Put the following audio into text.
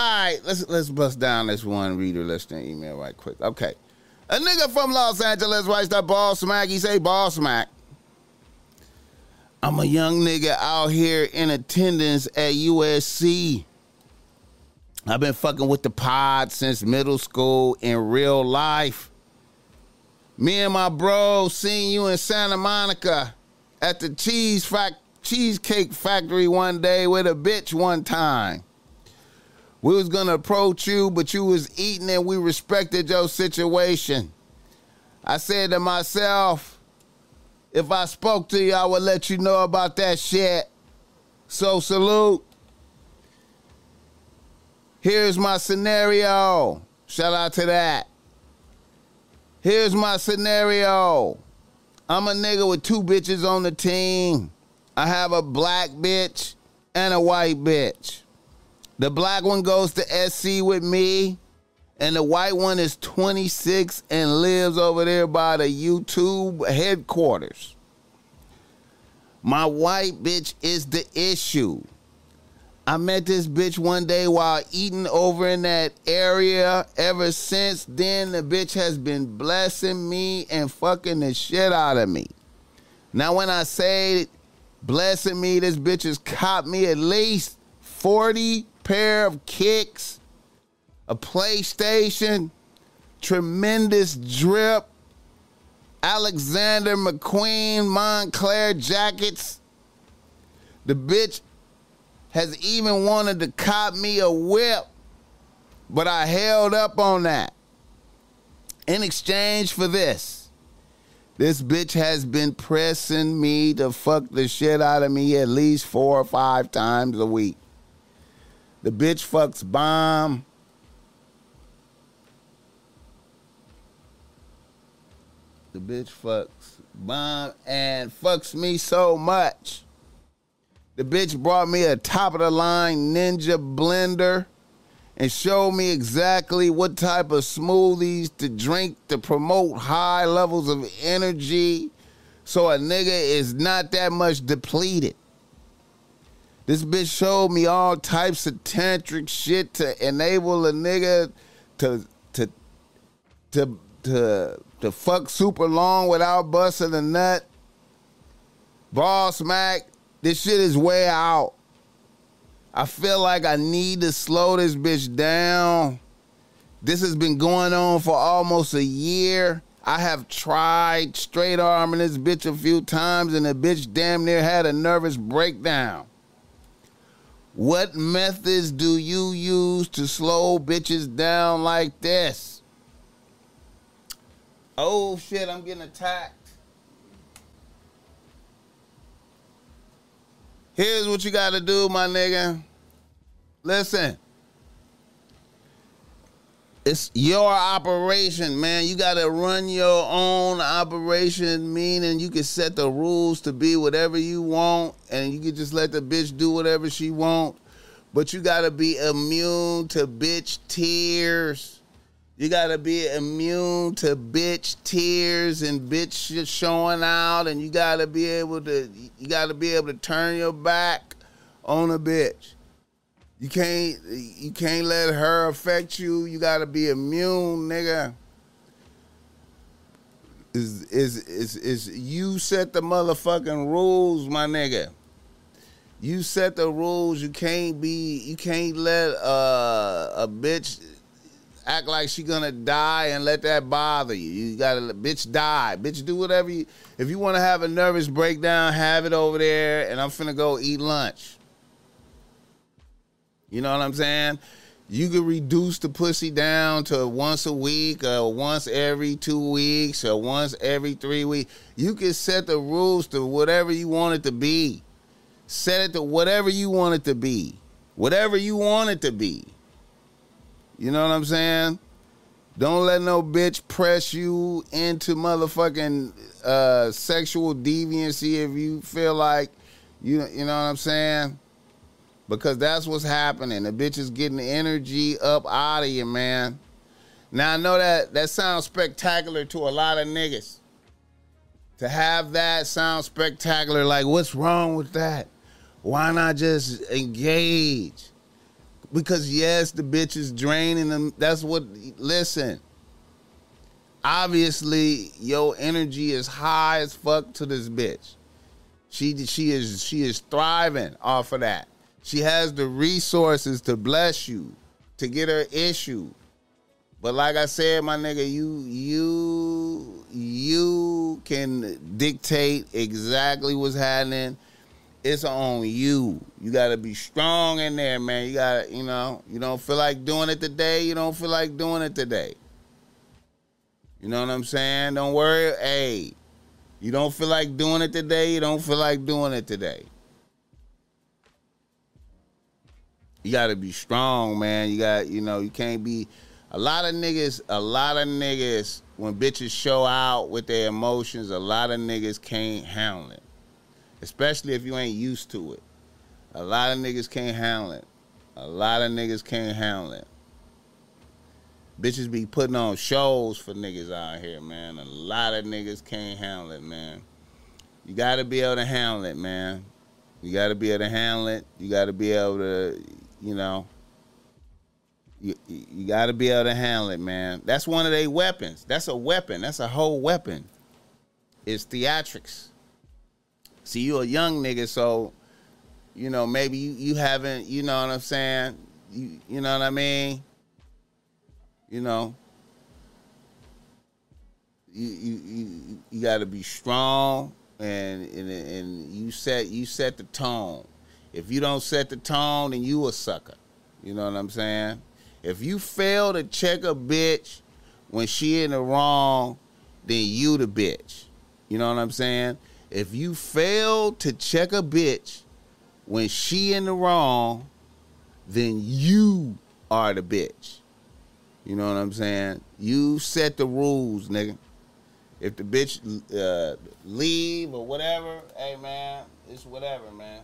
right, let's let's bust down this one reader listener email right quick. Okay. A nigga from Los Angeles writes that ball smack. He say ball smack. I'm a young nigga out here in attendance at USC. I've been fucking with the pod since middle school in real life. Me and my bro seen you in Santa Monica at the cheese fac- cheesecake factory one day with a bitch one time. We was gonna approach you, but you was eating and we respected your situation. I said to myself, if I spoke to you, I would let you know about that shit. So salute. Here's my scenario. Shout out to that. Here's my scenario. I'm a nigga with two bitches on the team. I have a black bitch and a white bitch. The black one goes to SC with me, and the white one is 26 and lives over there by the YouTube headquarters. My white bitch is the issue. I met this bitch one day while eating over in that area. Ever since then, the bitch has been blessing me and fucking the shit out of me. Now, when I say blessing me, this bitch has caught me at least 40 pair of kicks, a PlayStation, tremendous drip, Alexander McQueen Moncler jackets. The bitch has even wanted to cop me a whip, but I held up on that. In exchange for this, this bitch has been pressing me to fuck the shit out of me at least four or five times a week. The bitch fucks bomb. The bitch fucks bomb and fucks me so much. The bitch brought me a top of the line Ninja blender and showed me exactly what type of smoothies to drink to promote high levels of energy so a nigga is not that much depleted. This bitch showed me all types of tantric shit to enable a nigga to to to to to fuck super long without busting a nut. Ball smack, this shit is way out. I feel like I need to slow this bitch down. This has been going on for almost a year. I have tried straight arming this bitch a few times, and the bitch damn near had a nervous breakdown. What methods do you use to slow bitches down like this? Oh shit, I'm getting attacked. Here's what you gotta do, my nigga. Listen. It's your operation, man. You gotta run your own operation, meaning you can set the rules to be whatever you want, and you can just let the bitch do whatever she want. But you gotta be immune to bitch tears. You gotta be immune to bitch tears and bitch showing out, and you gotta be able to you gotta be able to turn your back on a bitch. You can't you can't let her affect you. You gotta be immune, nigga. Is is is is you set the motherfucking rules, my nigga. You set the rules. You can't be you can't let uh, a bitch act like she gonna die and let that bother you. You gotta let bitch die. Bitch do whatever you if you wanna have a nervous breakdown, have it over there and I'm finna go eat lunch. You know what I'm saying? You could reduce the pussy down to once a week or once every two weeks or once every three weeks. You can set the rules to whatever you want it to be. Set it to whatever you want it to be. Whatever you want it to be. You know what I'm saying? Don't let no bitch press you into motherfucking uh, sexual deviancy if you feel like you you know what I'm saying? Because that's what's happening. The bitch is getting the energy up out of you, man. Now I know that that sounds spectacular to a lot of niggas. To have that sound spectacular, like what's wrong with that? Why not just engage? because yes, the bitch is draining them. That's what. Listen, obviously your energy is high as fuck to this bitch. She she is she is thriving off of that. She has the resources to bless you, to get her issue. But like I said, my nigga, you you you can dictate exactly what's happening. It's on you. You gotta be strong in there, man. You gotta, you know, you don't feel like doing it today, you don't feel like doing it today. You know what I'm saying? Don't worry. Hey, you don't feel like doing it today, you don't feel like doing it today. You gotta be strong, man. You got, you know, you can't be a lot of niggas, a lot of niggas, when bitches show out with their emotions, a lot of niggas can't handle it. Especially if you ain't used to it. A lot of niggas can't handle it. A lot of niggas can't handle it. Bitches be putting on shows for niggas out here, man. A lot of niggas can't handle it, man. You gotta be able to handle it, man. You gotta be able to handle it. You gotta be able to, you know, you, you got to be able to handle it, man. That's one of their weapons. That's a weapon. That's a whole weapon. It's theatrics. See, you a young nigga, so you know maybe you, you haven't. You know what I'm saying? You you know what I mean? You know. You you you, you got to be strong and, and and you set you set the tone. If you don't set the tone, then you a sucker. You know what I'm saying? If you fail to check a bitch when she in the wrong, then you the bitch. You know what I'm saying? If you fail to check a bitch when she in the wrong, then you are the bitch. You know what I'm saying? You set the rules, nigga. If the bitch uh, leave or whatever, hey man, it's whatever, man.